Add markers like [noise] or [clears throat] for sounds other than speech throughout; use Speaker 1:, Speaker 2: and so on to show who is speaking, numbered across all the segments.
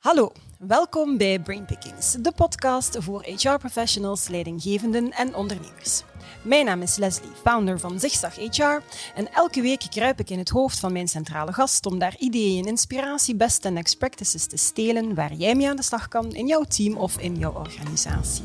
Speaker 1: Hallo, welkom bij Brainpickings, de podcast voor HR-professionals, leidinggevenden en ondernemers. Mijn naam is Leslie, founder van Zigzag HR en elke week kruip ik in het hoofd van mijn centrale gast om daar ideeën, inspiratie, best en next practices te stelen waar jij mee aan de slag kan in jouw team of in jouw organisatie.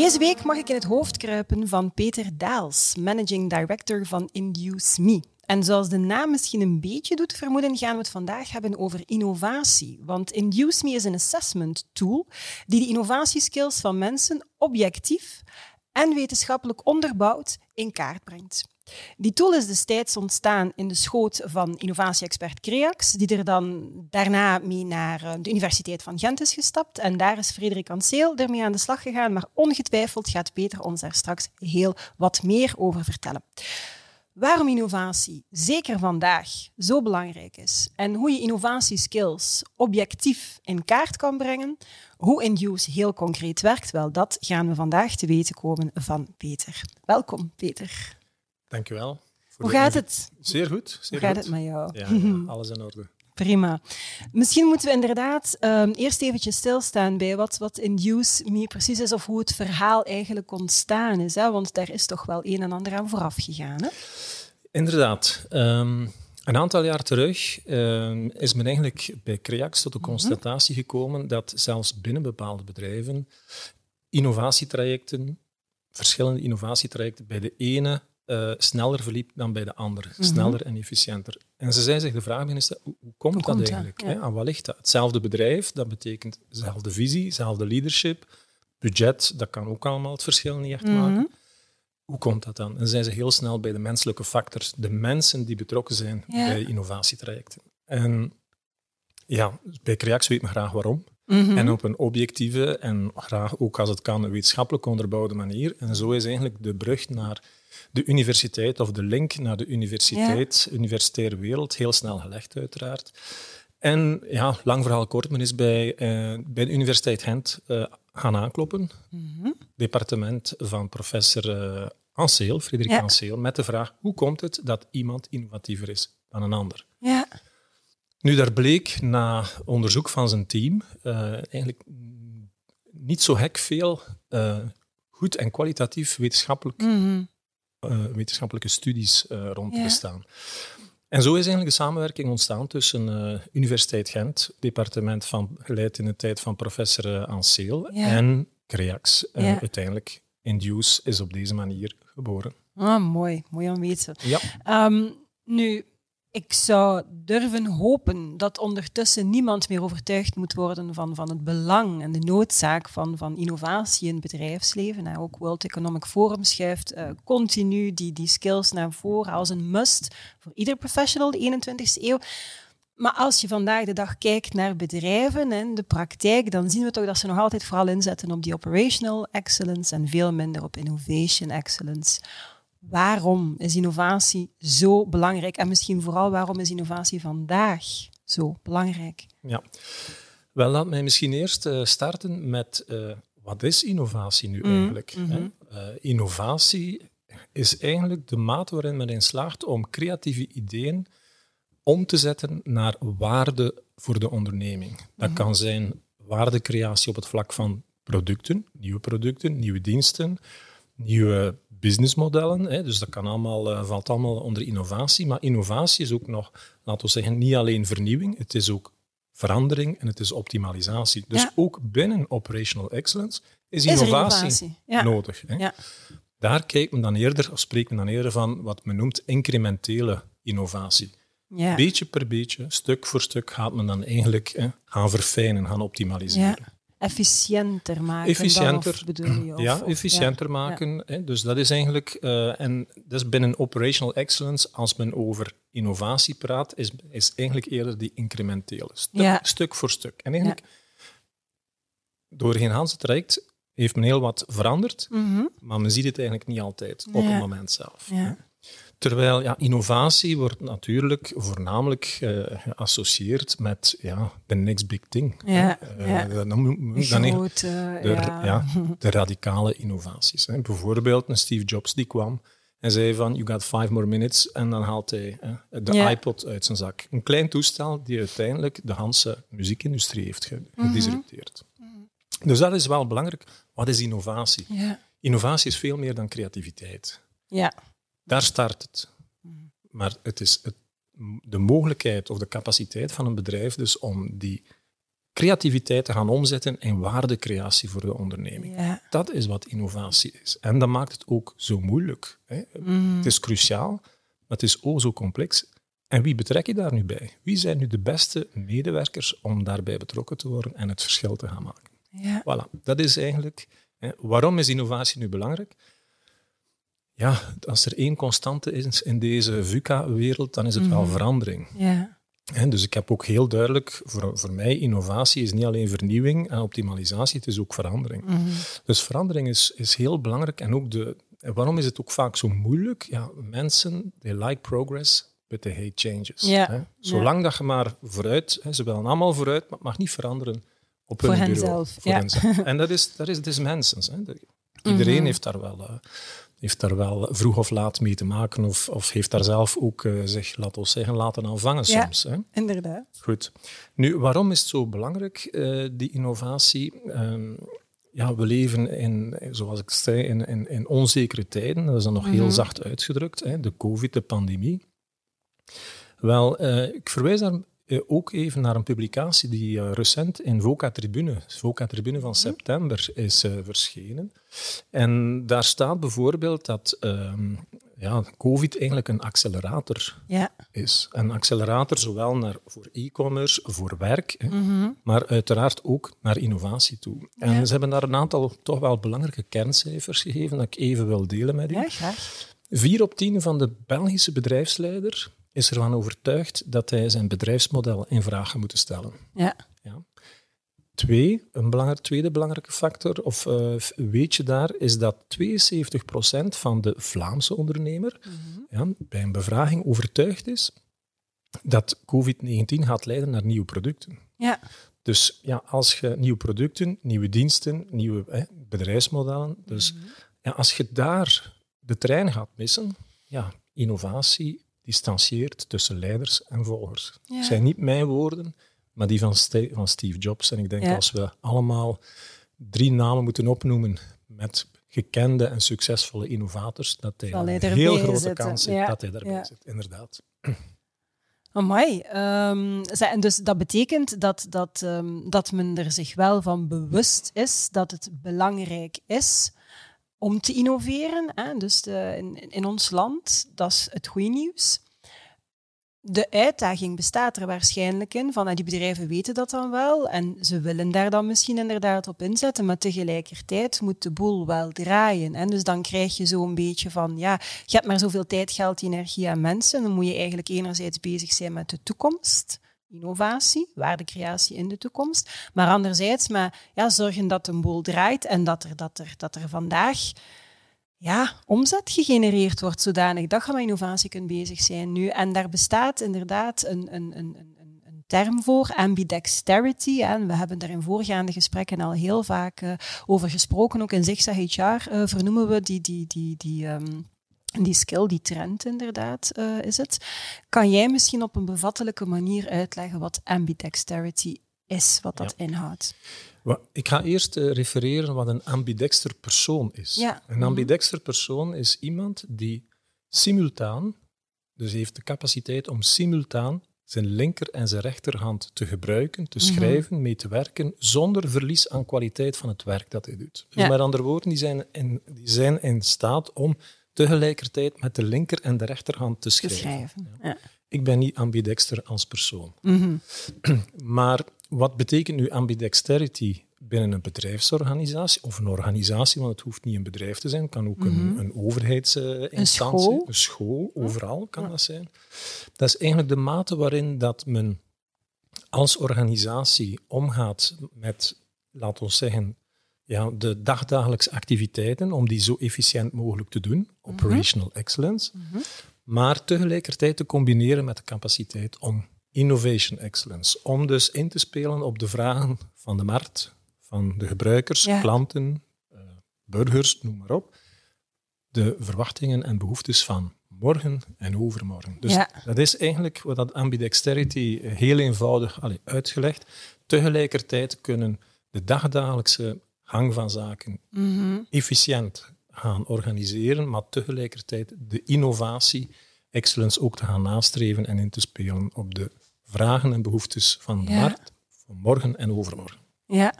Speaker 1: Deze week mag ik in het hoofd kruipen van Peter Daals, managing director van Induce Me. En zoals de naam misschien een beetje doet vermoeden, gaan we het vandaag hebben over innovatie. Want Induce Me is een assessment tool die de innovatieskills van mensen objectief en wetenschappelijk onderbouwd in kaart brengt. Die tool is destijds ontstaan in de schoot van innovatie-expert Creax, die er dan daarna mee naar eh, de Universiteit van Gent is gestapt. En daar is Frederik Anseel ermee aan de slag gegaan, maar ongetwijfeld gaat Peter ons daar straks heel wat meer over vertellen. Waarom innovatie, zeker vandaag, zo belangrijk is en hoe je innovatieskills objectief in kaart kan brengen, hoe Induce heel concreet werkt, wel dat gaan we vandaag te weten komen van Peter. Welkom, Peter.
Speaker 2: Dankjewel.
Speaker 1: Hoe gaat het?
Speaker 2: Zeer goed. Zeer
Speaker 1: Hoe gaat
Speaker 2: goed.
Speaker 1: het met jou?
Speaker 2: Ja, ja, alles in orde.
Speaker 1: Prima. Misschien moeten we inderdaad um, eerst eventjes stilstaan bij wat, wat Induce Me precies is of hoe het verhaal eigenlijk ontstaan is. Hè? Want daar is toch wel een en ander aan vooraf gegaan. Hè?
Speaker 2: Inderdaad. Um, een aantal jaar terug um, is men eigenlijk bij Creax tot de constatatie gekomen dat zelfs binnen bepaalde bedrijven innovatietrajecten, verschillende innovatietrajecten, bij de ene uh, sneller verliep dan bij de andere. Mm -hmm. Sneller en efficiënter. En ze zei zich de vraag hoe, hoe komt
Speaker 1: hoe
Speaker 2: dat
Speaker 1: komt
Speaker 2: eigenlijk?
Speaker 1: Dat? Ja.
Speaker 2: Hè? Aan wat ligt dat? Hetzelfde bedrijf, dat betekent dezelfde visie, dezelfde leadership. Budget, dat kan ook allemaal het verschil niet echt
Speaker 1: Mhm.
Speaker 2: maken. Mm -hmm. Hoe komt dat dan? En zijn ze heel snel bij de menselijke factors, de mensen die betrokken zijn
Speaker 1: Ja.
Speaker 2: bij innovatietrajecten. En ja, bij Creax weet men graag waarom.
Speaker 1: Mhm.
Speaker 2: En op een objectieve en graag ook als het kan wetenschappelijk onderbouwde manier. En zo is eigenlijk de brug naar de universiteit of de link naar de universiteit, universitaire wereld, heel snel gelegd uiteraard. En ja, lang verhaal kort, men is bij, eh, bij de Universiteit Gent eh, gaan aankloppen.
Speaker 1: Mhm.
Speaker 2: Departement van professor eh Anseel, Frederik
Speaker 1: Ja.
Speaker 2: Anseel, met de vraag hoe komt het dat iemand innovatiever is dan een ander?
Speaker 1: Ja.
Speaker 2: Nu, daar bleek na onderzoek van zijn team uh, eigenlijk niet zo hek veel uh, goed en kwalitatief wetenschappelijk,
Speaker 1: Mhm.
Speaker 2: uh, wetenschappelijke studies eh, rond te
Speaker 1: Ja.
Speaker 2: bestaan. En zo is eigenlijk de samenwerking ontstaan tussen eh, Universiteit Gent, departement van, geleid in de tijd van professor Anseel,
Speaker 1: Ja.
Speaker 2: en Creax. En
Speaker 1: Ja.
Speaker 2: uiteindelijk, Induce is op deze manier geboren.
Speaker 1: Ah, mooi. Mooi om weten.
Speaker 2: Ja.
Speaker 1: Um, nu, ik zou durven hopen dat ondertussen niemand meer overtuigd moet worden van, van het belang en de noodzaak van, van innovatie in het bedrijfsleven. Nou, ook World Economic Forum schuift uh, continu die, die skills naar voren als een must voor ieder professional de 21ste eeuw. Maar als je vandaag de dag kijkt naar bedrijven en de praktijk, dan zien we toch dat ze nog altijd vooral inzetten op die operational excellence en veel minder op innovation excellence. Waarom is innovatie zo belangrijk? En misschien vooral waarom is innovatie vandaag zo belangrijk?
Speaker 2: Ja, wel laat mij misschien eerst uh, starten met uh, wat is innovatie nu
Speaker 1: Mm,
Speaker 2: eigenlijk? Uh, innovatie is eigenlijk de mate waarin men in slaagt om creatieve ideeën om te zetten naar waarde voor de onderneming. Dat
Speaker 1: Mhm.
Speaker 2: kan zijn waardecreatie op het vlak van producten, nieuwe producten, nieuwe diensten, nieuwe businessmodellen. Hè. Dus dat kan allemaal, uh, valt allemaal onder innovatie. Maar innovatie is ook nog, laten we zeggen, niet alleen vernieuwing, het is ook verandering en het is optimalisatie. Dus
Speaker 1: Ja.
Speaker 2: ook binnen operational excellence is
Speaker 1: Is
Speaker 2: innovatie,
Speaker 1: innovatie? Ja.
Speaker 2: nodig. Hè.
Speaker 1: Ja.
Speaker 2: Daar kijkt men dan eerder, of spreekt men dan eerder van wat men noemt incrementele innovatie. Beetje per beetje, stuk voor stuk, gaat men dan eigenlijk hè, gaan verfijnen, gaan optimaliseren.
Speaker 1: Efficiënter maken.
Speaker 2: Efficiënter,
Speaker 1: dan, bedoel je? Of,
Speaker 2: ja, efficiënter
Speaker 1: ja.
Speaker 2: maken. Hè. Dus dat is eigenlijk, uh, en dat is binnen operational excellence, als men over innovatie praat, is, is eigenlijk eerder die incrementele, stuk,
Speaker 1: Ja.
Speaker 2: stuk voor stuk. En eigenlijk, doorheen Hans het traject heeft men heel wat veranderd,
Speaker 1: Mhm.
Speaker 2: maar men ziet het eigenlijk niet altijd op het moment zelf.
Speaker 1: Ja.
Speaker 2: Terwijl ja, innovatie wordt natuurlijk voornamelijk uh, geassocieerd met ja, the next big thing.
Speaker 1: Ja,
Speaker 2: Uh,
Speaker 1: ja.
Speaker 2: Dan, de,
Speaker 1: ja.
Speaker 2: ja, [laughs] de radicale innovaties. Hè. Bijvoorbeeld een Steve Jobs die kwam en zei van, you got five more minutes. En dan haalt hij hè, de
Speaker 1: Ja.
Speaker 2: iPod uit zijn zak. Een klein toestel die uiteindelijk de hele muziekindustrie heeft ge- gedisrupteerd. Dus dat is wel belangrijk. Wat is innovatie? Innovatie is veel meer dan creativiteit.
Speaker 1: Ja.
Speaker 2: Daar start het. Maar het is het, de mogelijkheid of de capaciteit van een bedrijf dus om die creativiteit te gaan omzetten in waardecreatie voor de onderneming.
Speaker 1: Ja.
Speaker 2: Dat is wat innovatie is. En dat maakt het ook zo moeilijk. Hè. Het is cruciaal, maar het is ook zo complex. En wie betrek je daar nu bij? Wie zijn nu de beste medewerkers om daarbij betrokken te worden en het verschil te gaan maken?
Speaker 1: Ja.
Speaker 2: Voilà, dat is eigenlijk. Hè, waarom is innovatie nu belangrijk? Ja, als er één constante is in deze VUCA-wereld, dan is het wel verandering.
Speaker 1: Ja.
Speaker 2: Dus ik heb ook heel duidelijk, voor, voor mij, innovatie is niet alleen vernieuwing en optimalisatie, het is ook verandering. Dus verandering is, is heel belangrijk. En ook de, en waarom is het ook vaak zo moeilijk? Ja, mensen, they like progress, but they hate changes.
Speaker 1: Ja.
Speaker 2: Zolang dat je maar vooruit, hè, ze willen allemaal vooruit, maar het mag niet veranderen op hun
Speaker 1: Voor
Speaker 2: bureau.
Speaker 1: henzelf,
Speaker 2: Voor
Speaker 1: ja.
Speaker 2: henzelf. En dat is, dat is, mensens. De- Iedereen
Speaker 1: Mhm.
Speaker 2: heeft daar wel... eh, heeft daar wel vroeg of laat mee te maken, of, of heeft daar zelf ook eh, zich, laten we zeggen, laten aanvangen
Speaker 1: Ja.
Speaker 2: soms. Hè?
Speaker 1: Inderdaad.
Speaker 2: Goed. Nu, waarom is het zo belangrijk, eh, die innovatie? Ehm, ja, we leven in, zoals ik zei, in, in, in onzekere tijden. Dat is dan nog heel zacht uitgedrukt. Hè? De COVID, de pandemie. Wel, eh, ik verwijs daar ook even naar een publicatie die eh, recent in Voca Tribune, Voca Tribune van september, is eh, verschenen. En daar staat bijvoorbeeld dat ehm, ja, COVID eigenlijk een accelerator
Speaker 1: Ja.
Speaker 2: is. Een accelerator zowel naar, voor e-commerce, voor werk, hè, maar uiteraard ook naar innovatie toe. En
Speaker 1: Ja.
Speaker 2: ze hebben daar een aantal toch wel belangrijke kerncijfers gegeven dat ik even wil delen met u.
Speaker 1: Ja, graag.
Speaker 2: Vier op tien van de Belgische bedrijfsleider is ervan overtuigd dat hij zijn bedrijfsmodel in vraag moeten stellen.
Speaker 1: Ja.
Speaker 2: Ja. Twee, een belangrijk, tweede belangrijke factor, of eh, weet je daar, is dat 72% van de Vlaamse ondernemer ja, bij een bevraging overtuigd is dat COVID-19 gaat leiden naar nieuwe producten.
Speaker 1: Ja.
Speaker 2: Dus ja, als je nieuwe producten, nieuwe diensten, nieuwe hè, bedrijfsmodellen, dus ja, als je daar de trein gaat missen, ja, innovatie distancieert tussen leiders en volgers.
Speaker 1: Ja.
Speaker 2: Zijn niet mijn woorden, maar die van, van Steve Jobs. En ik denk
Speaker 1: Ja.
Speaker 2: als we allemaal drie namen moeten opnoemen met gekende en succesvolle innovators, dat hij
Speaker 1: Zal
Speaker 2: een
Speaker 1: hij
Speaker 2: heel grote
Speaker 1: zitten.
Speaker 2: kans heeft
Speaker 1: Ja.
Speaker 2: dat hij daarbij zit. Inderdaad.
Speaker 1: Amai. Ze- en dus dat betekent dat, dat, ehm, dat men er zich wel van bewust is dat het belangrijk is om te innoveren. Hè? Dus de, in, in ons land, dat is het goede nieuws. De uitdaging bestaat er waarschijnlijk in, van ah, die bedrijven weten dat dan wel en ze willen daar dan misschien inderdaad op inzetten, maar tegelijkertijd moet de boel wel draaien. En dus dan krijg je zo'n beetje van, ja, je hebt maar zoveel tijd, geld, energie en mensen, dan moet je eigenlijk enerzijds bezig zijn met de toekomst, innovatie, waardecreatie in de toekomst, maar anderzijds maar, ja, zorgen dat de boel draait en dat er, dat er, dat er vandaag ja, omzet gegenereerd wordt zodanig dat je met innovatie kunt bezig zijn nu. En daar bestaat inderdaad een, een, een, een, een term voor, ambidexterity. En we hebben daar in voorgaande gesprekken al heel vaak eh, over gesproken. Ook in Zigzag HR eh, vernoemen we die, die, die, die, ehm, die skill, die trend inderdaad eh, is het. Kan jij misschien op een bevattelijke manier uitleggen wat ambidexterity is, wat dat inhoudt?
Speaker 2: Ik ga eerst eh, refereren wat een ambidexter persoon is.
Speaker 1: Ja.
Speaker 2: Een ambidexter persoon is iemand die simultaan, dus heeft de capaciteit om simultaan zijn linker en zijn rechterhand te gebruiken, te schrijven, mee te werken, zonder verlies aan kwaliteit van het werk dat hij doet. Dus
Speaker 1: Ja.
Speaker 2: met andere woorden, die zijn, in, die zijn in staat om tegelijkertijd met de linker en de rechterhand te
Speaker 1: Te
Speaker 2: schrijven.
Speaker 1: Ja.
Speaker 2: Ik ben niet ambidexter als persoon.
Speaker 1: Mhm. [clears throat]
Speaker 2: Maar wat betekent nu ambidexterity binnen een bedrijfsorganisatie of een organisatie? Want het hoeft niet een bedrijf te zijn, het kan ook een, een overheidsinstantie,
Speaker 1: school.
Speaker 2: een school, overal kan dat zijn. Dat is eigenlijk de mate waarin dat men als organisatie omgaat met, laten we zeggen, ja, de dagdagelijkse activiteiten om die zo efficiënt mogelijk te doen, operational excellence, maar tegelijkertijd te combineren met de capaciteit om innovation excellence, om dus in te spelen op de vragen van de markt, van de gebruikers,
Speaker 1: Ja.
Speaker 2: klanten, eh, burgers, noem maar op. de verwachtingen en behoeftes van morgen en overmorgen. Dus
Speaker 1: Ja.
Speaker 2: dat is eigenlijk wat dat ambidexterity heel eenvoudig allee, uitgelegd. Tegelijkertijd kunnen de dagdagelijkse gang van zaken
Speaker 1: Mhm.
Speaker 2: efficiënt gaan organiseren, maar tegelijkertijd de innovatie, excellence ook te gaan nastreven en in te spelen op de vragen en behoeftes van de
Speaker 1: Ja.
Speaker 2: markt van morgen en overmorgen.
Speaker 1: Ja.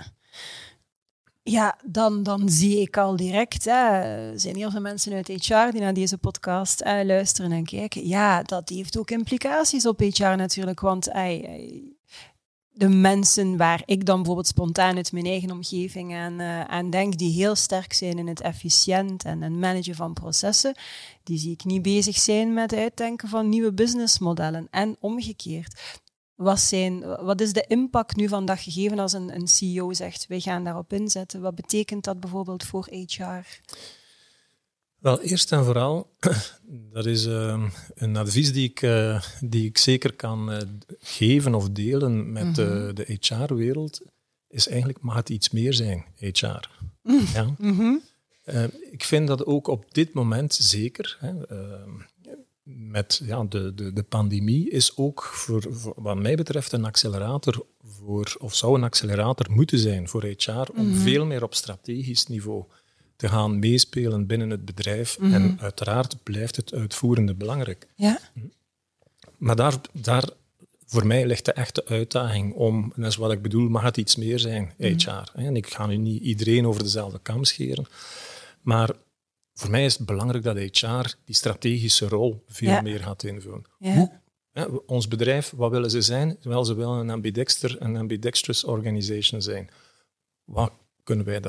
Speaker 1: Ja, dan, dan zie ik al direct, hè, er zijn heel veel mensen uit HR die naar deze podcast eh, luisteren en kijken. Ja, dat heeft ook implicaties op HR natuurlijk, want eh, de mensen waar ik dan bijvoorbeeld spontaan uit mijn eigen omgeving aan, eh, aan denk, die heel sterk zijn in het efficiënt en, en managen van processen, die zie ik niet bezig zijn met het uitdenken van nieuwe businessmodellen en omgekeerd. Wat, zijn, wat is de impact nu van dat gegeven als een, een CEO zegt, wij gaan daarop inzetten? Wat betekent dat bijvoorbeeld voor HR?
Speaker 2: Wel, eerst en vooral, [clears throat] dat is eh, een advies die ik, eh, die ik zeker kan eh, geven of delen met eh,
Speaker 1: Mhm.
Speaker 2: de HR-wereld, is eigenlijk mag het iets meer zijn, HR. Ja?
Speaker 1: Mhm.
Speaker 2: Eh, ik vind dat ook op dit moment zeker, hè, eh, met ja, de, de, de pandemie, is ook voor, voor wat mij betreft een accelerator voor, of zou een accelerator moeten zijn voor HR, om veel meer op strategisch niveau te gaan meespelen binnen het bedrijf. En uiteraard blijft het uitvoerende belangrijk.
Speaker 1: Ja,
Speaker 2: Maar daar, daar voor mij ligt de echte uitdaging om, en dat is wat ik bedoel, mag het iets meer zijn, HR. hè. En ik ga nu niet iedereen over dezelfde kam scheren, maar voor mij is het belangrijk dat HR die strategische rol veel
Speaker 1: Ja.
Speaker 2: meer gaat invullen.
Speaker 1: ja.
Speaker 2: Hè, ons bedrijf, wat willen ze zijn? Wel, ze willen een ambidexter, een ambidextrous organization zijn. Wat kunnen wij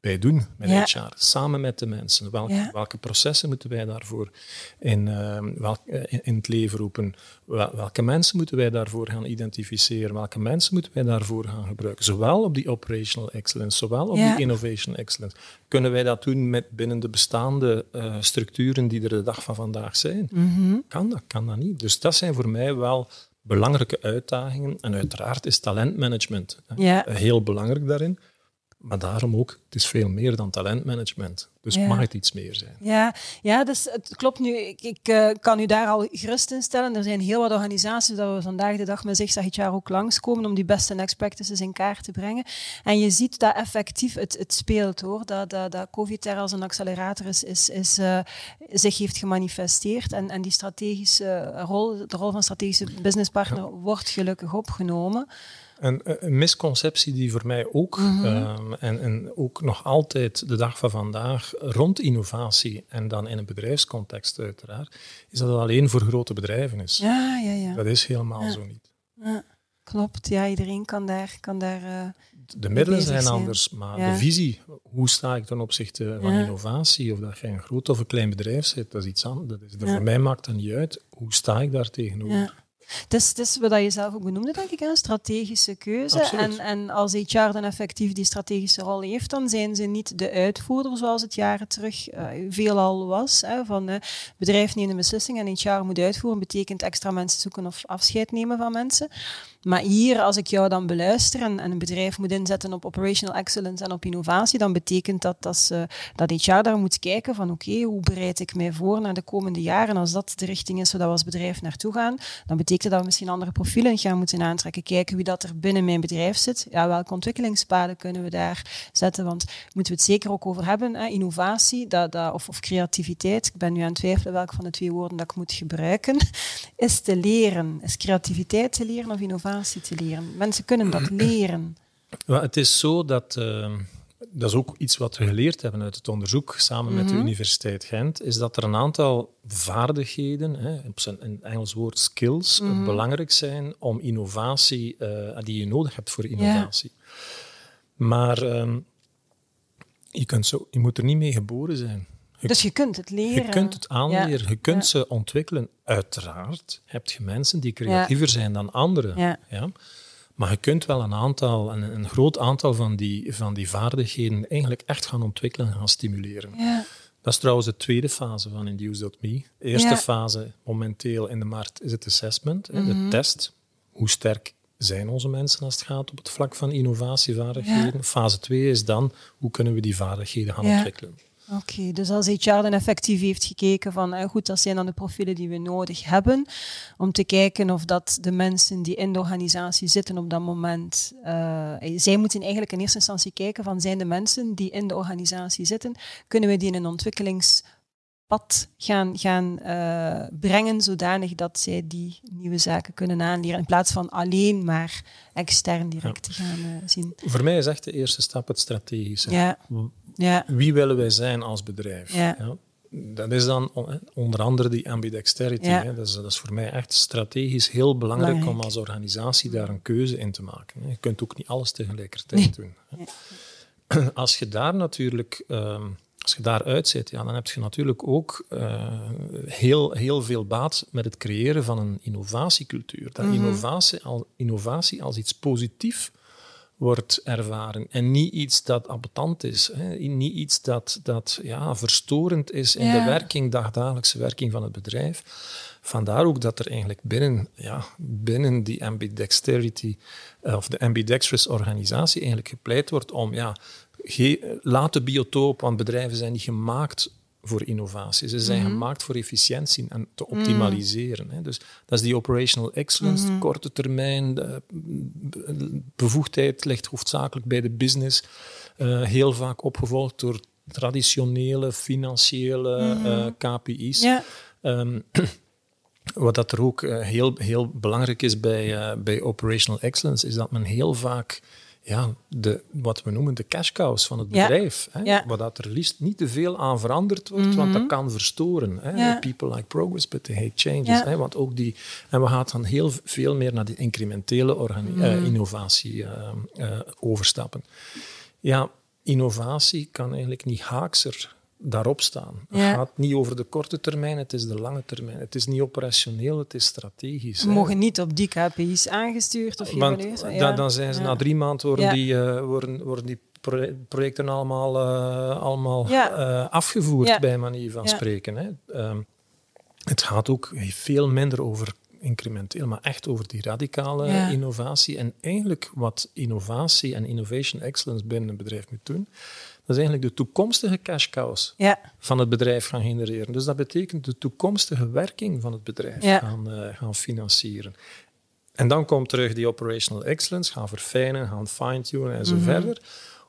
Speaker 2: daarbij doen met
Speaker 1: Ja.
Speaker 2: HR? Samen met de mensen. Welke,
Speaker 1: Ja.
Speaker 2: welke processen moeten wij daarvoor in, ehm, welk, eh, in, in het leven roepen? Wel- welke mensen moeten wij daarvoor gaan identificeren? Welke mensen moeten wij daarvoor gaan gebruiken? Zowel op die operational excellence, zowel op
Speaker 1: Ja.
Speaker 2: die innovation excellence. Kunnen wij dat doen met binnen de bestaande eh, structuren die er de dag van vandaag zijn?
Speaker 1: Mhm.
Speaker 2: Kan dat, kan dat niet. Dus dat zijn voor mij wel belangrijke uitdagingen. En uiteraard is talentmanagement heel belangrijk daarin. Maar daarom ook, het is veel meer dan talentmanagement. Dus
Speaker 1: Ja.
Speaker 2: mag het iets meer zijn.
Speaker 1: Ja, ja dus het klopt nu. Ik, ik eh, kan u daar al gerust in stellen. Er zijn heel wat organisaties dat we vandaag de dag met HR ook langskomen om die beste next practices in kaart te brengen. En je ziet dat effectief het, het speelt hoor. Dat, dat, dat COVID er als een accelerator is, is, is, eh, zich heeft gemanifesteerd. En, en die strategische rol, de rol van strategische businesspartner wordt gelukkig opgenomen.
Speaker 2: En eh, een misconceptie die voor mij ook,
Speaker 1: Mhm.
Speaker 2: ehm, en, en ook nog altijd de dag van vandaag, rond innovatie, en dan in een bedrijfscontext uiteraard, is dat het alleen voor grote bedrijven is.
Speaker 1: Ja, ja, ja.
Speaker 2: Dat is helemaal
Speaker 1: Ja.
Speaker 2: zo niet.
Speaker 1: ja. Klopt, ja, iedereen kan daar, kan daar eh,
Speaker 2: De middelen zijn
Speaker 1: zijn.
Speaker 2: anders, maar
Speaker 1: Ja.
Speaker 2: de visie, hoe sta ik ten opzichte van innovatie, of dat je een groot of een klein bedrijf zit, dat is iets anders. Dat is. Voor mij maakt dat niet uit. Hoe sta ik daar tegenover?
Speaker 1: Het is, het is wat je zelf ook benoemde, denk ik, een strategische keuze.
Speaker 2: Absoluut.
Speaker 1: En, en als HR dan effectief die strategische rol heeft, dan zijn ze niet de uitvoerder zoals het jaren terug eh, veelal was. Hè, van eh, bedrijf neemt een beslissing en HR moet uitvoeren, betekent extra mensen zoeken of afscheid nemen van mensen. Maar hier, als ik jou dan beluister en, en een bedrijf moet inzetten op operational excellence en op innovatie, dan betekent dat dat, ze, dat HR daar moet kijken van oké, hoe bereid ik mij voor naar de komende jaren? En als dat de richting is waar we als bedrijf naartoe gaan, dan betekent dat we misschien andere profielen gaan moeten aantrekken. Kijken wie dat er binnen mijn bedrijf zit. Ja, welke ontwikkelingspaden kunnen we daar zetten? Want moeten we het zeker ook over hebben, hè? innovatie dat, dat, of, of creativiteit. Ik ben nu aan het twijfelen welke van de twee woorden dat ik moet gebruiken. [laughs] Is te leren. Is creativiteit te leren of innovatie te leren? Mensen kunnen dat [clears throat] leren.
Speaker 2: Het is zo dat, eh, dat is ook iets wat we geleerd hebben uit het onderzoek samen met de
Speaker 1: Mhm.
Speaker 2: Universiteit Gent, is dat er een aantal vaardigheden, hè, op zijn in het Engels woord skills,
Speaker 1: Mhm.
Speaker 2: belangrijk zijn om innovatie, eh, die je nodig hebt voor innovatie. Maar ehm, je, kunt zo, je moet er niet mee geboren zijn. Je
Speaker 1: Dus je kunt het leren.
Speaker 2: je kunt het aanleren, je kunt
Speaker 1: Ja.
Speaker 2: ze ontwikkelen. Uiteraard heb je mensen die creatiever zijn dan anderen.
Speaker 1: Ja.
Speaker 2: Maar je kunt wel een aantal, een, een groot aantal van die, van die vaardigheden eigenlijk echt gaan ontwikkelen en gaan stimuleren.
Speaker 1: Ja.
Speaker 2: Dat is trouwens de tweede fase van Induce.me. De eerste
Speaker 1: Ja.
Speaker 2: fase momenteel in de markt is het assessment, hè,
Speaker 1: Mhm.
Speaker 2: de test. Hoe sterk zijn onze mensen als het gaat op het vlak van innovatievaardigheden? Fase 2 is dan, hoe kunnen we die vaardigheden gaan
Speaker 1: Ja.
Speaker 2: ontwikkelen?
Speaker 1: Oké, dus als HR dan effectief heeft gekeken van, eh, goed, dat zijn dan de profielen die we nodig hebben, om te kijken of dat de mensen die in de organisatie zitten op dat moment, uh, zij moeten eigenlijk in eerste instantie kijken van, zijn de mensen die in de organisatie zitten, kunnen we die in een ontwikkelings pad gaan, gaan uh, brengen, zodanig dat zij die nieuwe zaken kunnen aanleren, in plaats van alleen maar extern direct te gaan uh, zien.
Speaker 2: Voor mij is echt de eerste stap het strategische.
Speaker 1: Ja. Ja.
Speaker 2: Wie willen wij zijn als bedrijf?
Speaker 1: Ja.
Speaker 2: Ja. Dat is dan onder andere die ambidexterity.
Speaker 1: Ja.
Speaker 2: Hè. Dat, is, dat is voor mij echt strategisch heel belangrijk,
Speaker 1: Belangrijk.
Speaker 2: om als organisatie daar een keuze in te maken. Je kunt ook niet alles tegelijkertijd doen. [clears throat] Als je daar natuurlijk... ehm, als je daaruit zit, ja, dan heb je natuurlijk ook uh, heel, heel veel baat met het creëren van een innovatiecultuur. Dat
Speaker 1: Mhm.
Speaker 2: innovatie, al, innovatie als iets positiefs wordt ervaren en niet iets dat appetant is, hè. niet iets dat, dat ja, verstorend is in
Speaker 1: Ja.
Speaker 2: de werking, dagdagelijkse werking van het bedrijf. Vandaar ook dat er eigenlijk binnen, ja, binnen die ambidexterity uh, of de ambidextrous organisatie eigenlijk gepleit wordt om ja, laat de biotoop, want bedrijven zijn niet gemaakt voor innovatie. Ze zijn
Speaker 1: Mhm.
Speaker 2: mm -hmm. gemaakt voor efficiëntie en te optimaliseren. Mm. Hè. Dus dat is die operational excellence,
Speaker 1: Mhm.
Speaker 2: mm -hmm. korte termijn. De bevoegdheid ligt hoofdzakelijk bij de business. Uh, heel vaak opgevolgd door traditionele financiële
Speaker 1: Mhm.
Speaker 2: uh, KPI's.
Speaker 1: Ja.
Speaker 2: Um, [clears throat] wat dat er ook uh, heel, heel belangrijk is bij, uh, bij operational excellence, is dat men heel vaak ja, de, wat we noemen de cash cows van het
Speaker 1: Ja.
Speaker 2: bedrijf. Hè,
Speaker 1: Ja.
Speaker 2: Waar dat er liefst niet te veel aan veranderd wordt, mm -hmm. want dat kan verstoren. Hè.
Speaker 1: Ja.
Speaker 2: People like progress, but they hate changes.
Speaker 1: Ja.
Speaker 2: Hè, want ook die, en we gaan dan heel veel meer naar die incrementele
Speaker 1: Mhm.
Speaker 2: uh, innovatie uh, overstappen. Ja, innovatie kan eigenlijk niet haakser daarop staan. Het
Speaker 1: Ja.
Speaker 2: gaat niet over de korte termijn, het is de lange termijn. Het is niet operationeel, het is strategisch.
Speaker 1: We
Speaker 2: hè.
Speaker 1: mogen niet op die KPI's aangestuurd of
Speaker 2: Want
Speaker 1: geëvalueerd.
Speaker 2: dan,
Speaker 1: Ja.
Speaker 2: dan zijn ze
Speaker 1: Ja.
Speaker 2: na drie maanden worden
Speaker 1: Ja.
Speaker 2: die, eh, worden, worden die pro- projecten allemaal, eh, allemaal
Speaker 1: Ja.
Speaker 2: eh, afgevoerd,
Speaker 1: Ja.
Speaker 2: bij manier van
Speaker 1: Ja.
Speaker 2: spreken. Hè. Ehm, het gaat ook veel minder over incrementeel, maar echt over die radicale
Speaker 1: Ja.
Speaker 2: innovatie. En eigenlijk wat innovatie en innovation excellence binnen een bedrijf moet doen, dat is eigenlijk de toekomstige cash cows
Speaker 1: Ja.
Speaker 2: van het bedrijf gaan genereren. Dus dat betekent de toekomstige werking van het bedrijf
Speaker 1: Ja.
Speaker 2: gaan, eh, gaan financieren. En dan komt terug die operational excellence, gaan verfijnen, gaan fine-tunen en zo
Speaker 1: Mhm.
Speaker 2: verder.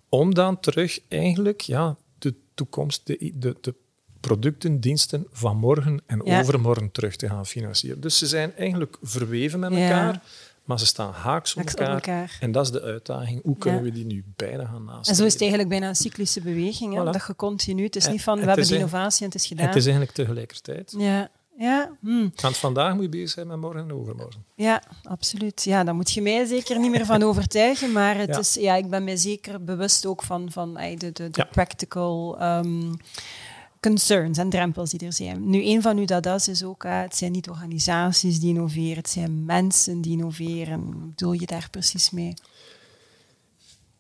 Speaker 2: Om dan terug eigenlijk ja, de toekomst, de, de, de producten, diensten van morgen en
Speaker 1: Ja.
Speaker 2: overmorgen terug te gaan financieren. Dus ze zijn eigenlijk verweven met elkaar, maar ze staan haaks op
Speaker 1: Haaks op
Speaker 2: elkaar.
Speaker 1: elkaar.
Speaker 2: En dat is de uitdaging. Hoe kunnen
Speaker 1: Ja.
Speaker 2: we die nu beide gaan naast?
Speaker 1: En zo is het eigenlijk bijna een cyclische beweging. Hè?
Speaker 2: Voilà.
Speaker 1: Dat je continu, het is
Speaker 2: En-
Speaker 1: niet van we hebben die innovatie en het is gedaan.
Speaker 2: Het is eigenlijk tegelijkertijd.
Speaker 1: Ja, ja, hm.
Speaker 2: Want vandaag moet je bezig zijn met morgen en overmorgen.
Speaker 1: ja, absoluut. Ja, daar moet je mij zeker niet meer van [laughs] overtuigen. Maar het
Speaker 2: Ja.
Speaker 1: is, ja, ik ben mij zeker bewust ook van, van de, de, de
Speaker 2: Ja.
Speaker 1: practical ehm, concerns en drempels die er zijn. Nu, een van uw dada's is ook, ah, het zijn niet organisaties die innoveren, het zijn mensen die innoveren. Wat bedoel je daar precies mee?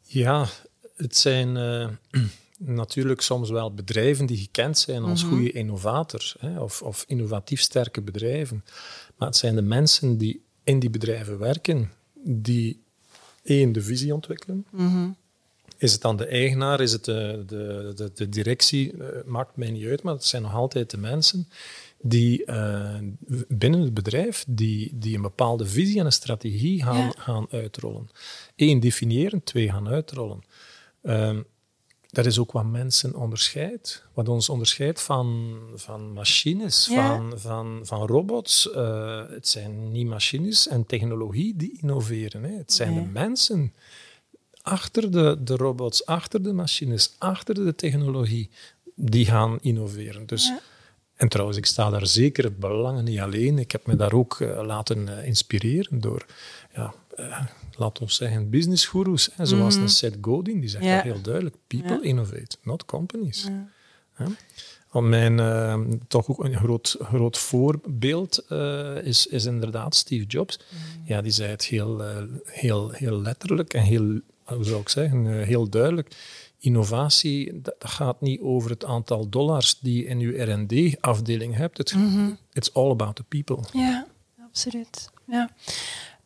Speaker 2: Ja, het zijn eh, [clears throat] natuurlijk soms wel bedrijven die gekend zijn als
Speaker 1: Mhm.
Speaker 2: goede innovators hè, of, of innovatief sterke bedrijven. Maar het zijn de mensen die in die bedrijven werken, die één, de visie ontwikkelen.
Speaker 1: Mhm.
Speaker 2: Is het dan de eigenaar, is het de, de, de, de directie, eh, maakt mij niet uit, maar het zijn nog altijd de mensen die eh, binnen het bedrijf die, die een bepaalde visie en een strategie gaan,
Speaker 1: Ja.
Speaker 2: gaan uitrollen. Eén, definiëren, twee, gaan uitrollen. Ehm, dat is ook wat mensen onderscheidt. Wat ons onderscheidt van, van machines,
Speaker 1: Ja.
Speaker 2: van, van, van robots. Eh, het zijn niet machines en technologie die innoveren. Hè. Het zijn
Speaker 1: Nee.
Speaker 2: de mensen achter de, de robots, achter de machines, achter de technologie, die gaan innoveren. Dus,
Speaker 1: Ja.
Speaker 2: En trouwens, ik sta daar zeker belangen niet alleen. Ik heb me daar ook eh, laten eh, inspireren door, ja, uh, laten we zeggen, businessgoeroes, hè, zoals
Speaker 1: Mhm.
Speaker 2: een Seth Godin, die zegt
Speaker 1: Ja.
Speaker 2: dat heel duidelijk. People
Speaker 1: Ja.
Speaker 2: innovate, not companies.
Speaker 1: Ja.
Speaker 2: Hè? Want mijn uh, toch ook een groot, groot voorbeeld uh, is, is inderdaad Steve Jobs.
Speaker 1: Mhm.
Speaker 2: Ja, die zei het heel, uh, heel, heel letterlijk en heel, hoe zou ik zeggen, heel duidelijk. Innovatie, dat, dat, gaat niet over het aantal dollars die je in je R&D-afdeling hebt. Het,
Speaker 1: Mm -hmm.
Speaker 2: It's all about the people.
Speaker 1: Ja, absoluut. Ja.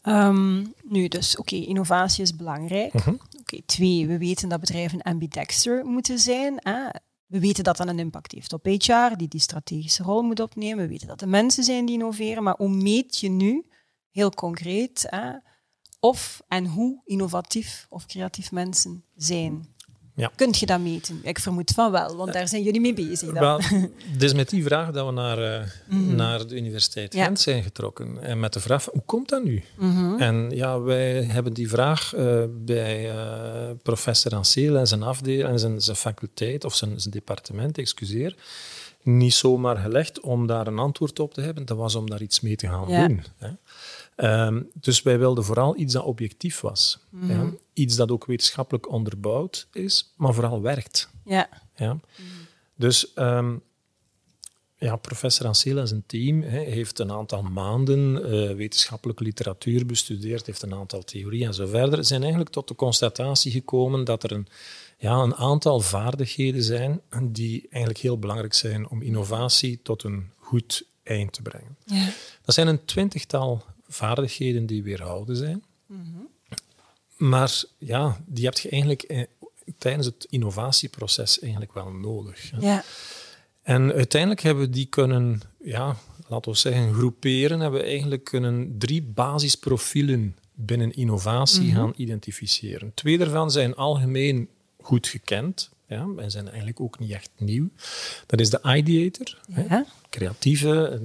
Speaker 1: Um, nu, dus oké, okay, innovatie is belangrijk.
Speaker 2: Mhm.
Speaker 1: Oké, okay, twee, we weten dat bedrijven ambidexter moeten zijn. Ah, We weten dat dat een impact heeft op HR, die die strategische rol moet opnemen. We weten dat er mensen zijn die innoveren. Maar hoe meet je nu, heel concreet, hè, of en hoe innovatief of creatief mensen zijn? Ja. Kunt je dat meten? Ik vermoed van wel, want daar zijn jullie mee bezig. Dan.
Speaker 2: Wel, het is met die vraag dat we naar, uh, naar de Universiteit Gent zijn getrokken. En met de vraag, hoe komt dat nu? Mm En ja, wij hebben die vraag uh, bij uh, professor Ansel en zijn afdeling en zijn, zijn faculteit, of zijn, zijn departement, excuseer, niet zomaar gelegd om daar een antwoord op te hebben. Dat was om daar iets mee te gaan ja. doen. Hè. Ehm, dus wij wilden vooral iets dat objectief was. ja? Mhm. Iets dat ook wetenschappelijk onderbouwd is, maar vooral werkt. Ja. ja? Mhm. Dus um, ja, professor Ansel en zijn team he, heeft een aantal maanden uh, wetenschappelijke literatuur bestudeerd, heeft een aantal theorieën en zo verder. Zijn eigenlijk tot de constatatie gekomen dat er een, ja, een aantal vaardigheden zijn die eigenlijk heel belangrijk zijn om innovatie tot een goed eind te brengen. Ja. Dat zijn een twintigtal vaardigheden die weerhouden zijn. Mm Maar ja, die heb je eigenlijk eh, tijdens het innovatieproces eigenlijk wel nodig. Ja. En uiteindelijk hebben we die kunnen, ja, laten we zeggen, groeperen. Hebben we eigenlijk kunnen drie basisprofielen binnen innovatie mhm. gaan identificeren. Twee daarvan zijn algemeen goed gekend. Ja, wij zijn eigenlijk ook niet echt nieuw. Dat is de ideator, hè, creatieve,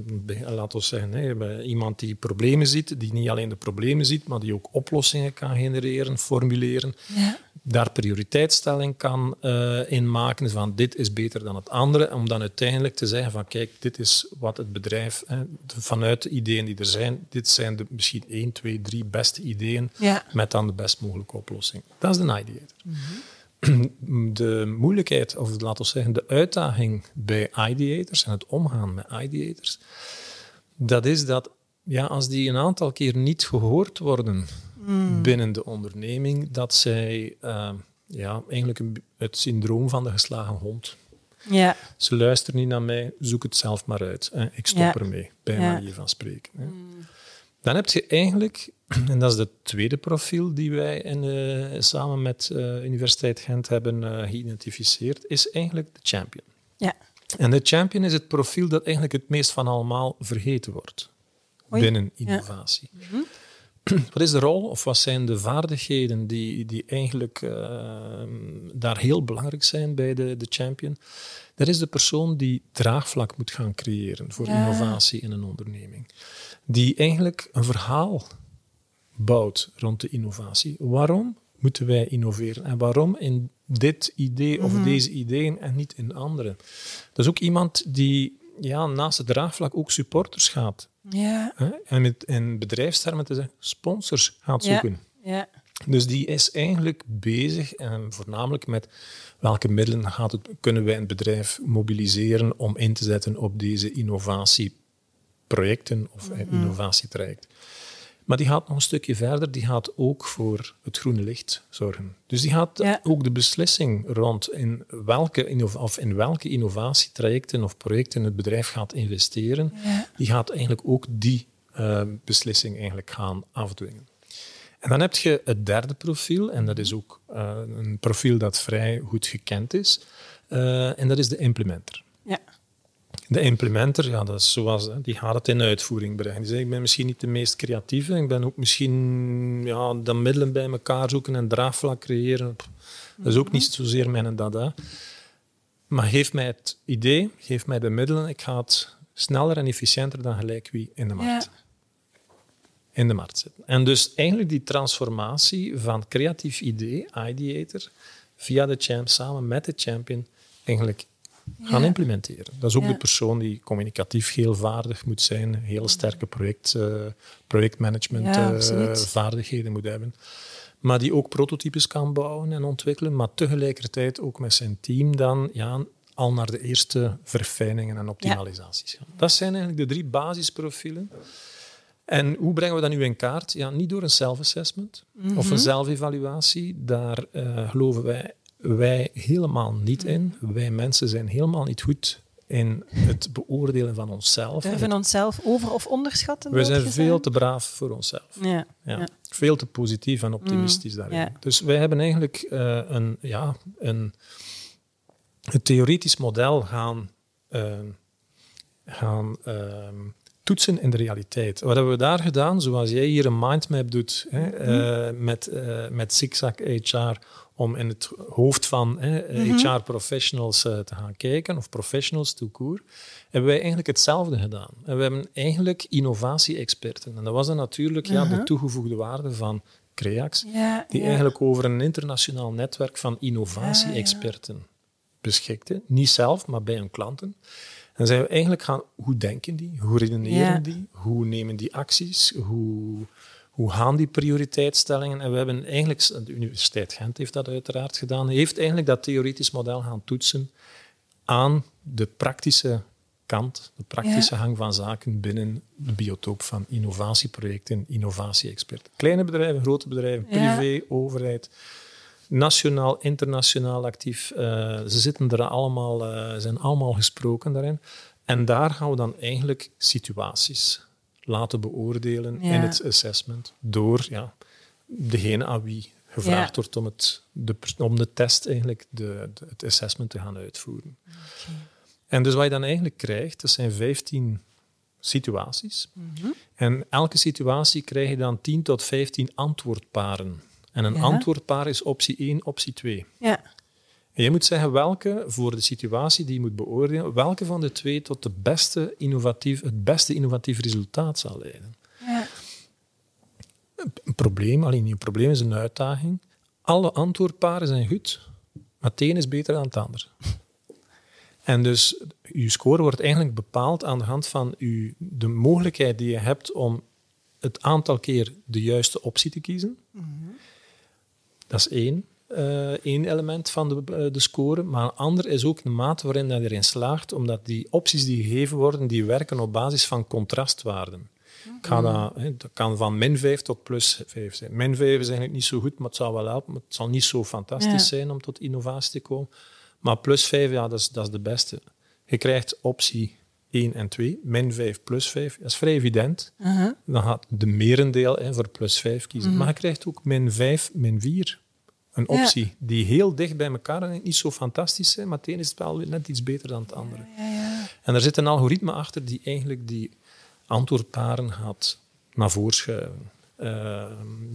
Speaker 2: laten we zeggen, hè, iemand die problemen ziet, die niet alleen de problemen ziet, maar die ook oplossingen kan genereren, formuleren, ja. daar prioriteitsstelling kan uh, in maken van dit is beter dan het andere, om dan uiteindelijk te zeggen van kijk, dit is wat het bedrijf, hè, vanuit de ideeën die er zijn, dit zijn de misschien één, twee, drie beste ideeën met dan de best mogelijke oplossing. Dat is de ideator. Mm [clears throat] de moeilijkheid, of laten we zeggen, de uitdaging bij ideators en het omgaan met ideators, dat is dat ja, als die een aantal keer niet gehoord worden hmm. binnen de onderneming, dat zij uh, ja, eigenlijk een, het syndroom van de geslagen hond. Ja. Ze luisteren niet naar mij, zoek het zelf maar uit. Hè. Ik stop ermee, bij manier van spreken. Hè. Hmm. Dan heb je eigenlijk en dat is het tweede profiel die wij in, uh, samen met uh, Universiteit Gent hebben uh, geïdentificeerd, is eigenlijk de champion. Ja. En de champion is het profiel dat eigenlijk het meest van allemaal vergeten wordt binnen innovatie. Ja. Mm -hmm. Wat is de rol of wat zijn de vaardigheden die, die eigenlijk daar heel belangrijk zijn bij de, de champion? Dat is de persoon die draagvlak moet gaan creëren voor innovatie in een onderneming. Die eigenlijk een verhaal bouwt rond de innovatie. Waarom moeten wij innoveren en waarom in dit idee of mhm. deze ideeën en niet in andere? Dat is ook iemand die ja, naast het draagvlak ook supporters gaat. Ja. Hè? En met in bedrijfstermen te zeggen, sponsors gaat zoeken. Ja. ja. Dus die is eigenlijk bezig en voornamelijk met welke middelen gaat het, kunnen wij een bedrijf mobiliseren om in te zetten op deze innovatieprojecten of mm innovatietraject. Maar die gaat nog een stukje verder, die gaat ook voor het groene licht zorgen. Dus die gaat ook de beslissing rond in welke, of in welke innovatietrajecten of projecten het bedrijf gaat investeren, die gaat eigenlijk ook die uh, beslissing eigenlijk gaan afdwingen. En dan heb je het derde profiel, en dat is ook uh, een profiel dat vrij goed gekend is, uh, en dat is de implementer. Ja. De implementer, ja, dat is zoals, die gaat het in uitvoering brengen. Die zegt, ik ben misschien niet de meest creatieve, ik ben ook misschien ja, de middelen bij elkaar zoeken en draagvlak creëren. Dat is ook niet zozeer mijn dada. Maar geef mij het idee, geef mij de middelen, ik ga het sneller en efficiënter dan gelijk wie in de markt. In de markt zetten. En dus eigenlijk die transformatie van creatief idee, ideator, via de champ, samen met de champion, eigenlijk gaan implementeren. Dat is ook de persoon die communicatief heel vaardig moet zijn, heel sterke project, uh, projectmanagement uh, vaardigheden moet hebben. Maar die ook prototypes kan bouwen en ontwikkelen, maar tegelijkertijd ook met zijn team dan ja, al naar de eerste verfijningen en optimalisaties gaan. Dat zijn eigenlijk de drie basisprofielen. En hoe brengen we dat nu in kaart? Ja, niet door een self-assessment of een mhm. zelfevaluatie. Daar uh, geloven wij wij helemaal niet in. Wij mensen zijn helemaal niet goed in het beoordelen van onszelf.
Speaker 1: We Durven onszelf over- of onderschatten?
Speaker 2: We zijn veel te braaf voor onszelf. Ja, ja. Veel te positief en optimistisch mm, daarin. Dus wij hebben eigenlijk uh, een, ja, een, het theoretisch model gaan, uh, gaan uh, toetsen in de realiteit. Wat hebben we daar gedaan? Zoals jij hier een mindmap doet hè, uh, met, uh, met Zigzag HR om in het hoofd van mm-hmm. HR-professionals te gaan kijken, of professionals to court, hebben wij eigenlijk hetzelfde gedaan. En we hebben eigenlijk innovatie-experten. En dat was dan natuurlijk ja, de toegevoegde waarde van CREAX,
Speaker 1: ja,
Speaker 2: die
Speaker 1: ja.
Speaker 2: eigenlijk over een internationaal netwerk van innovatie-experten beschikte. Niet zelf, maar bij hun klanten. En zijn we eigenlijk gaan, hoe denken die? Hoe redeneren die? Hoe nemen die acties? Hoe, hoe gaan die prioriteitsstellingen? En we hebben eigenlijk, de Universiteit Gent heeft dat uiteraard gedaan, heeft eigenlijk dat theoretisch model gaan toetsen aan de praktische kant, de praktische hang van zaken binnen de biotoop van innovatieprojecten, innovatie-experten. Kleine bedrijven, grote bedrijven, privé, overheid, nationaal, internationaal actief. Uh, ze zitten er allemaal, uh, zijn allemaal gesproken daarin. En daar gaan we dan eigenlijk situaties laten beoordelen
Speaker 1: Ja.
Speaker 2: in het assessment door ja, degene aan wie gevraagd
Speaker 1: Ja.
Speaker 2: wordt om, het, de, om de test, eigenlijk de, de- het assessment te gaan uitvoeren. En dus wat je dan eigenlijk krijgt, dat zijn 15 situaties. En elke situatie krijg je dan 10 tot 15 antwoordparen. En een
Speaker 1: Ja.
Speaker 2: antwoordpaar is optie 1, optie 2.
Speaker 1: Ja.
Speaker 2: En je moet zeggen welke, voor de situatie die je moet beoordelen, welke van de twee tot de beste innovatief, het beste innovatief resultaat zal leiden.
Speaker 1: Ja.
Speaker 2: Een probleem, alleen niet een probleem, is een uitdaging. Alle antwoordparen zijn goed, maar het een is beter dan het ander. [laughs] En dus je score wordt eigenlijk bepaald aan de hand van uw, de mogelijkheid die je hebt om het aantal keer de juiste optie te kiezen. Dat is één, eh, één element van de, eh, de score. Maar een ander is ook de mate waarin dat je erin slaagt, omdat die opties die gegeven worden, die werken op basis van contrastwaarden. Ik ga dat, kan van min 5 tot plus 5 zijn. Min 5 is eigenlijk niet zo goed, maar het zal wel helpen. Maar het zal niet zo fantastisch
Speaker 1: Ja.
Speaker 2: zijn om tot innovatie te komen. Maar plus 5, ja, dat is, dat is de beste. Je krijgt optie 1 en 2, min 5 plus 5. Dat is vrij evident.
Speaker 1: Uh-huh.
Speaker 2: Dan gaat de merendeel hè, voor plus 5 kiezen. Maar je krijgt ook min 5, min 4. Een
Speaker 1: Ja.
Speaker 2: optie die heel dicht bij elkaar en niet zo fantastisch zijn, maar het ene is wel net iets beter dan het andere.
Speaker 1: Ja, ja.
Speaker 2: En er zit een algoritme achter die eigenlijk die antwoordparen gaat naar voren schuiven. Uh,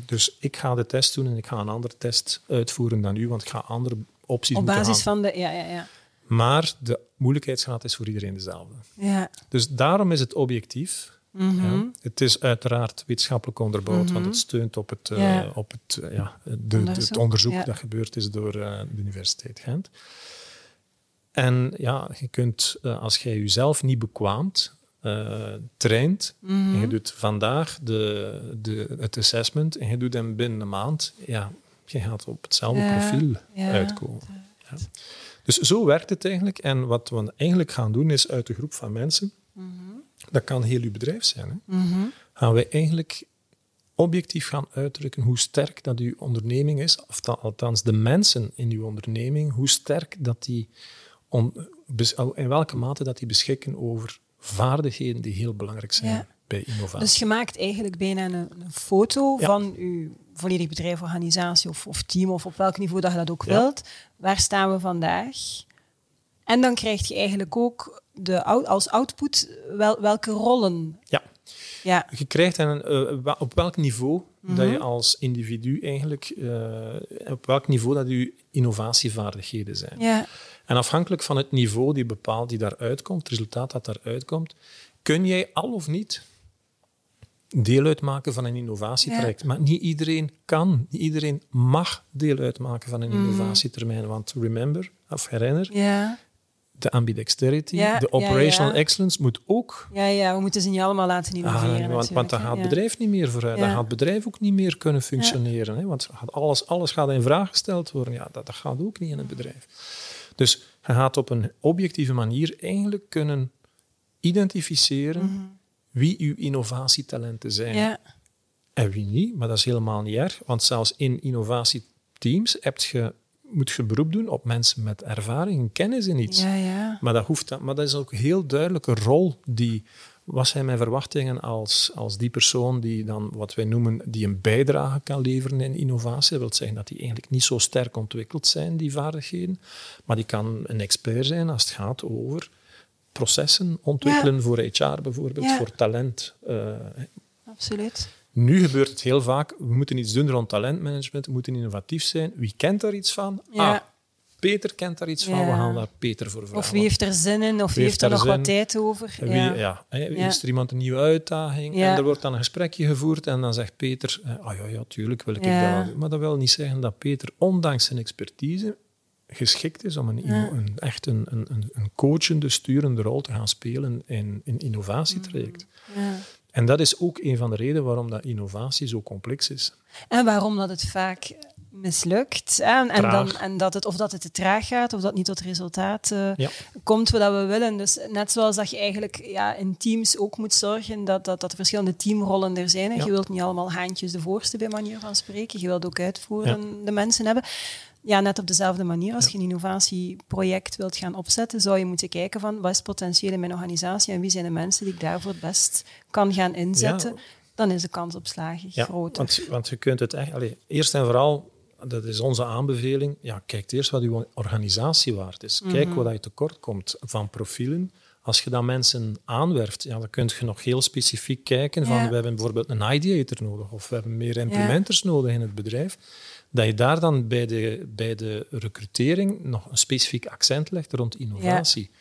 Speaker 2: dus ik ga de test doen en ik ga een andere test uitvoeren dan u, want ik ga andere opties
Speaker 1: Op basis
Speaker 2: gaan.
Speaker 1: van de... Ja, ja, ja.
Speaker 2: Maar de moeilijkheidsgraad is voor iedereen dezelfde.
Speaker 1: ja.
Speaker 2: Dus daarom is het objectief.
Speaker 1: Mhm.
Speaker 2: Ja. Het is uiteraard wetenschappelijk onderbouwd, want het steunt op het, uh,
Speaker 1: Ja.
Speaker 2: op het, uh, ja, de,
Speaker 1: Onderzoek,
Speaker 2: het onderzoek dat gebeurd is door uh, de Universiteit Gent. En ja, je kunt, als jij jezelf niet bekwaamt, traint,
Speaker 1: Mhm.
Speaker 2: en je doet vandaag de, de, het assessment en je doet hem binnen een maand, ja, je gaat op hetzelfde profiel
Speaker 1: ja.
Speaker 2: uitkomen. Ja. Dus zo werkt het eigenlijk. En wat we eigenlijk gaan doen, is uit de groep van mensen, dat kan heel uw bedrijf zijn, hè,
Speaker 1: Mhm.
Speaker 2: gaan wij eigenlijk objectief gaan uitdrukken hoe sterk dat uw onderneming is, of althans de mensen in uw onderneming, hoe sterk dat die, bes- in welke mate dat die beschikken over vaardigheden die heel belangrijk zijn
Speaker 1: Ja.
Speaker 2: Bij innovatie.
Speaker 1: Dus je maakt eigenlijk bijna een, een foto
Speaker 2: Ja.
Speaker 1: van je volledig bedrijf, organisatie of, of team, of op welk niveau dat je dat ook wilt. Waar staan we vandaag? En dan krijg je eigenlijk ook de, als output wel, welke rollen.
Speaker 2: ja.
Speaker 1: Ja,
Speaker 2: Je krijgt een, eh, op welk niveau dat
Speaker 1: Mhm.
Speaker 2: je als individu eigenlijk, eh, op welk niveau dat je innovatievaardigheden zijn.
Speaker 1: ja,
Speaker 2: En afhankelijk van het niveau die bepaalt, die daaruit komt, het resultaat dat daaruit komt, kun jij al of niet deel uitmaken van een innovatietraject. Maar niet iedereen kan, niet iedereen mag deel uitmaken van een
Speaker 1: Mhm.
Speaker 2: innovatietermijn. Want remember, of herinner,
Speaker 1: ja,
Speaker 2: de ambidexterity,
Speaker 1: Ja,
Speaker 2: de operational excellence moet ook
Speaker 1: ja, ja, we moeten ze niet allemaal laten innoveren.
Speaker 2: Ah, want, want dan gaat het bedrijf niet meer vooruit. Dan gaat het bedrijf ook niet meer kunnen functioneren. Hè? Want alles, alles gaat in vraag gesteld worden. Ja, dat, dat gaat ook niet in het bedrijf. Dus je gaat op een objectieve manier eigenlijk kunnen identificeren wie uw innovatietalenten zijn.
Speaker 1: Ja,
Speaker 2: En wie niet, maar dat is helemaal niet erg. Want zelfs in innovatieteams heb je, moet je beroep doen op mensen met ervaring en kennis in iets.
Speaker 1: ja, ja.
Speaker 2: Maar dat, hoeft, maar dat is ook een heel duidelijke rol die wat zijn mijn verwachtingen als, als die persoon die dan wat wij noemen, die een bijdrage kan leveren in innovatie. Dat wil zeggen dat die eigenlijk niet zo sterk ontwikkeld zijn, die vaardigheden. Maar die kan een expert zijn als het gaat over processen ontwikkelen voor HR bijvoorbeeld, voor talent. Uh,
Speaker 1: Absoluut.
Speaker 2: Nu gebeurt het heel vaak, we moeten iets doen rond talentmanagement, we moeten innovatief zijn. Wie kent daar iets van? Ja. Ah, Peter kent daar iets van, we gaan daar Peter voor vragen.
Speaker 1: Of wie heeft er zin in, of wie, heeft er nog wat tijd over.
Speaker 2: Wie, ja. ja. Is er iemand een nieuwe uitdaging? En er wordt dan een gesprekje gevoerd en dan zegt Peter, ah ja, ja, tuurlijk wil ik dat wel doen. Maar dat wil niet zeggen dat Peter, ondanks zijn expertise, geschikt is om een, een echt een, een, een coachende, sturende rol te gaan spelen in een innovatietraject. Ja. En dat is ook een van de redenen waarom dat innovatie zo complex is.
Speaker 1: En waarom dat het vaak mislukt. En, en, dan, en dat het, of dat het te traag gaat, of dat niet tot resultaat uh, komt wat we willen. Dus net zoals dat je eigenlijk ja, in teams ook moet zorgen dat, dat, dat er verschillende teamrollen er zijn. Je wilt niet allemaal haantjes de voorste bij manier van spreken. Je wilt ook uitvoeren de mensen hebben ja, net op dezelfde manier. Als je een innovatieproject wilt gaan opzetten, zou je moeten kijken van wat is potentieel in mijn organisatie en wie zijn de mensen die ik daarvoor het best kan gaan inzetten. Dan is de kans op slagen ja, groter.
Speaker 2: Want, want je kunt het echt, allez, eerst en vooral, dat is onze aanbeveling, ja, kijk eerst wat je organisatie waard is. Kijk mm wat je tekort komt van profielen. Als je dan mensen aanwerft, ja, dan kun je nog heel specifiek kijken van we hebben bijvoorbeeld een ideator nodig of we hebben meer implementers nodig in het bedrijf dat je daar dan bij de, bij de recrutering nog een specifiek accent legt rond innovatie.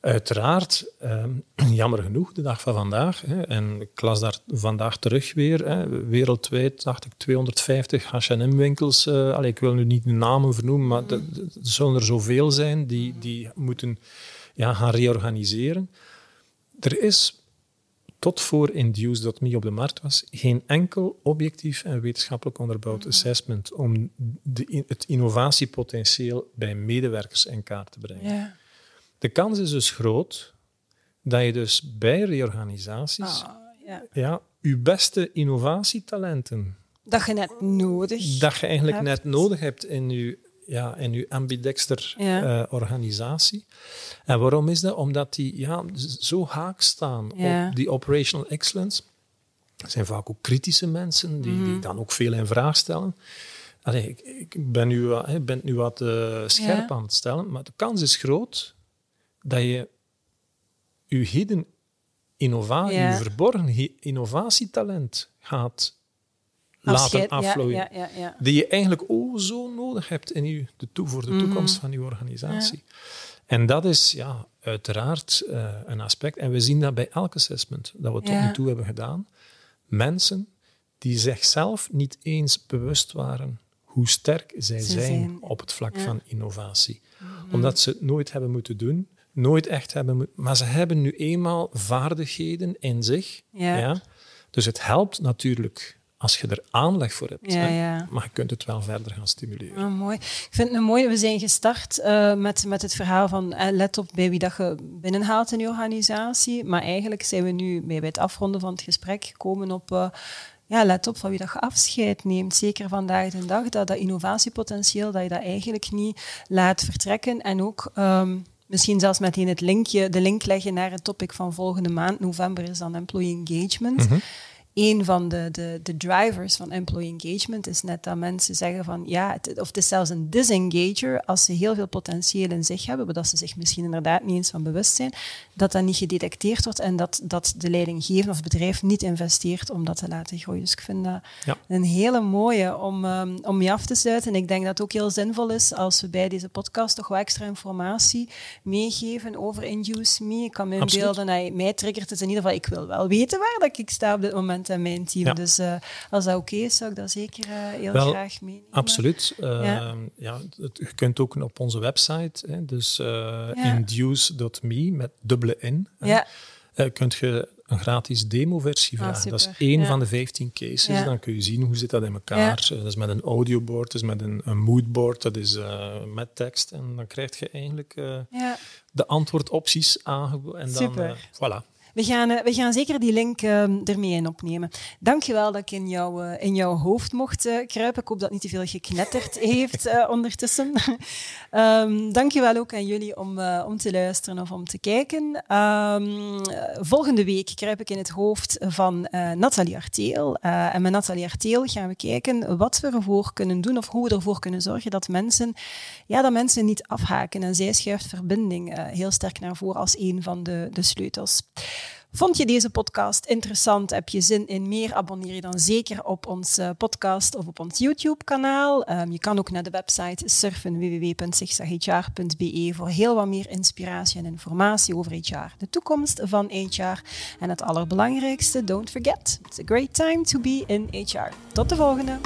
Speaker 2: Uiteraard, ehm, [clears throat] jammer genoeg, de dag van vandaag, hè, en ik las daar vandaag terug weer, hè, wereldwijd dacht ik 250 H&M-winkels, uh, ik wil nu niet de namen vernoemen, maar er zullen er zoveel zijn die, die moeten ja, gaan reorganiseren. Er is tot voor Induce.me op de markt was, geen enkel objectief en wetenschappelijk onderbouwd mhm. assessment om de, het innovatiepotentieel bij medewerkers in kaart te brengen. Ja. De kans is dus groot dat je dus bij reorganisaties ah, ja. ja, je beste innovatietalenten...
Speaker 1: Dat je net nodig
Speaker 2: Dat je eigenlijk net nodig hebt in je ja, in uw ambidexter eh, organisatie. En waarom is dat? Omdat die ja, zo haak staan op die operational excellence. Dat zijn vaak ook kritische mensen die, die mhm. dan ook veel in vraag stellen. Allee, ik, ik, ben nu, ik ben nu wat uh, scherp aan het stellen, maar de kans is groot dat je je hidden innovatie, je verborgen innovatietalent gaat laten afvloeien. Ja, ja, die je eigenlijk oh zo nodig hebt in je, de toe, voor de mhm. toekomst van je organisatie. En dat is ja, uiteraard uh, een aspect. En we zien dat bij elk assessment dat we tot nu toe hebben gedaan. Mensen die zichzelf niet eens bewust waren hoe sterk zij zijn, op het vlak van innovatie. Mhm. Omdat ze het nooit hebben moeten doen, nooit echt hebben moeten... Maar ze hebben nu eenmaal vaardigheden in zich. Ja. Dus het helpt natuurlijk als je er aanleg voor hebt. Ja, ja. Maar je kunt het wel verder gaan stimuleren.
Speaker 1: Oh, mooi. Ik vind het mooi. We zijn gestart uh, met, met het verhaal van uh, let op bij wie dat je binnenhaalt in je organisatie. Maar eigenlijk zijn we nu bij, bij het afronden van het gesprek gekomen op... Uh, ja, let op van wie dat je afscheid neemt. Zeker vandaag de dag, dat, dat innovatiepotentieel, dat je dat eigenlijk niet laat vertrekken. En ook... Um, misschien zelfs meteen het linkje, de link leggen naar het topic van volgende maand. November is dan employee engagement. Mm een van de, de, de drivers van employee engagement is net dat mensen zeggen van ja, het, of het is zelfs een disengager als ze heel veel potentieel in zich hebben, maar dat ze zich misschien inderdaad niet eens van bewust zijn, dat dat niet gedetecteerd wordt en dat, dat de leidinggevende of het bedrijf niet investeert om dat te laten groeien. Dus ik vind dat een hele mooie om, um, om je af te sluiten. En ik denk dat het ook heel zinvol is als we bij deze podcast toch wat extra informatie meegeven over Induce Me. Ik kan me inbeelden, mij triggert het in ieder geval, ik wil wel weten waar dat ik sta op dit moment en mijn team. Dus uh, als dat oké is, zou ik dat zeker uh, heel Wel, graag meenemen.
Speaker 2: Absoluut. Uh, ja. ja het, je kunt ook op onze website, hè, dus ja. induce.me met dubbele N, ja. kunt je een gratis demo-versie ah, vragen. dat is één van de 15 cases. Dan kun je zien hoe zit dat in elkaar. Dat is met een audioboard, dat is met een, een moodboard, dat is met tekst. En dan krijg je eigenlijk de antwoordopties aangeboden. En dan, voilà.
Speaker 1: We gaan, we gaan zeker die link ehm, ermee in opnemen. Dankjewel dat ik in, jou, in jouw hoofd mocht kruipen. Ik hoop dat niet te veel geknetterd [laughs] heeft ondertussen. [laughs] um, dankjewel ook aan jullie om, om te luisteren of om te kijken. Um, volgende week kruip ik in het hoofd van Nathalie Arteel. en met Nathalie Arteel gaan we kijken wat we ervoor kunnen doen of hoe we ervoor kunnen zorgen dat mensen, ja, dat mensen niet afhaken. En zij schuift verbinding uh, heel sterk naar voren als een van de, de sleutels. Vond je deze podcast interessant? Heb je zin in meer? Abonneer je dan zeker op ons uh, podcast of op ons YouTube-kanaal. Um, je kan ook naar de website surfen www.zigzaghr.be voor heel wat meer inspiratie en informatie over HR, de toekomst van HR. En het allerbelangrijkste, don't forget, it's a great time to be in HR. Tot de volgende!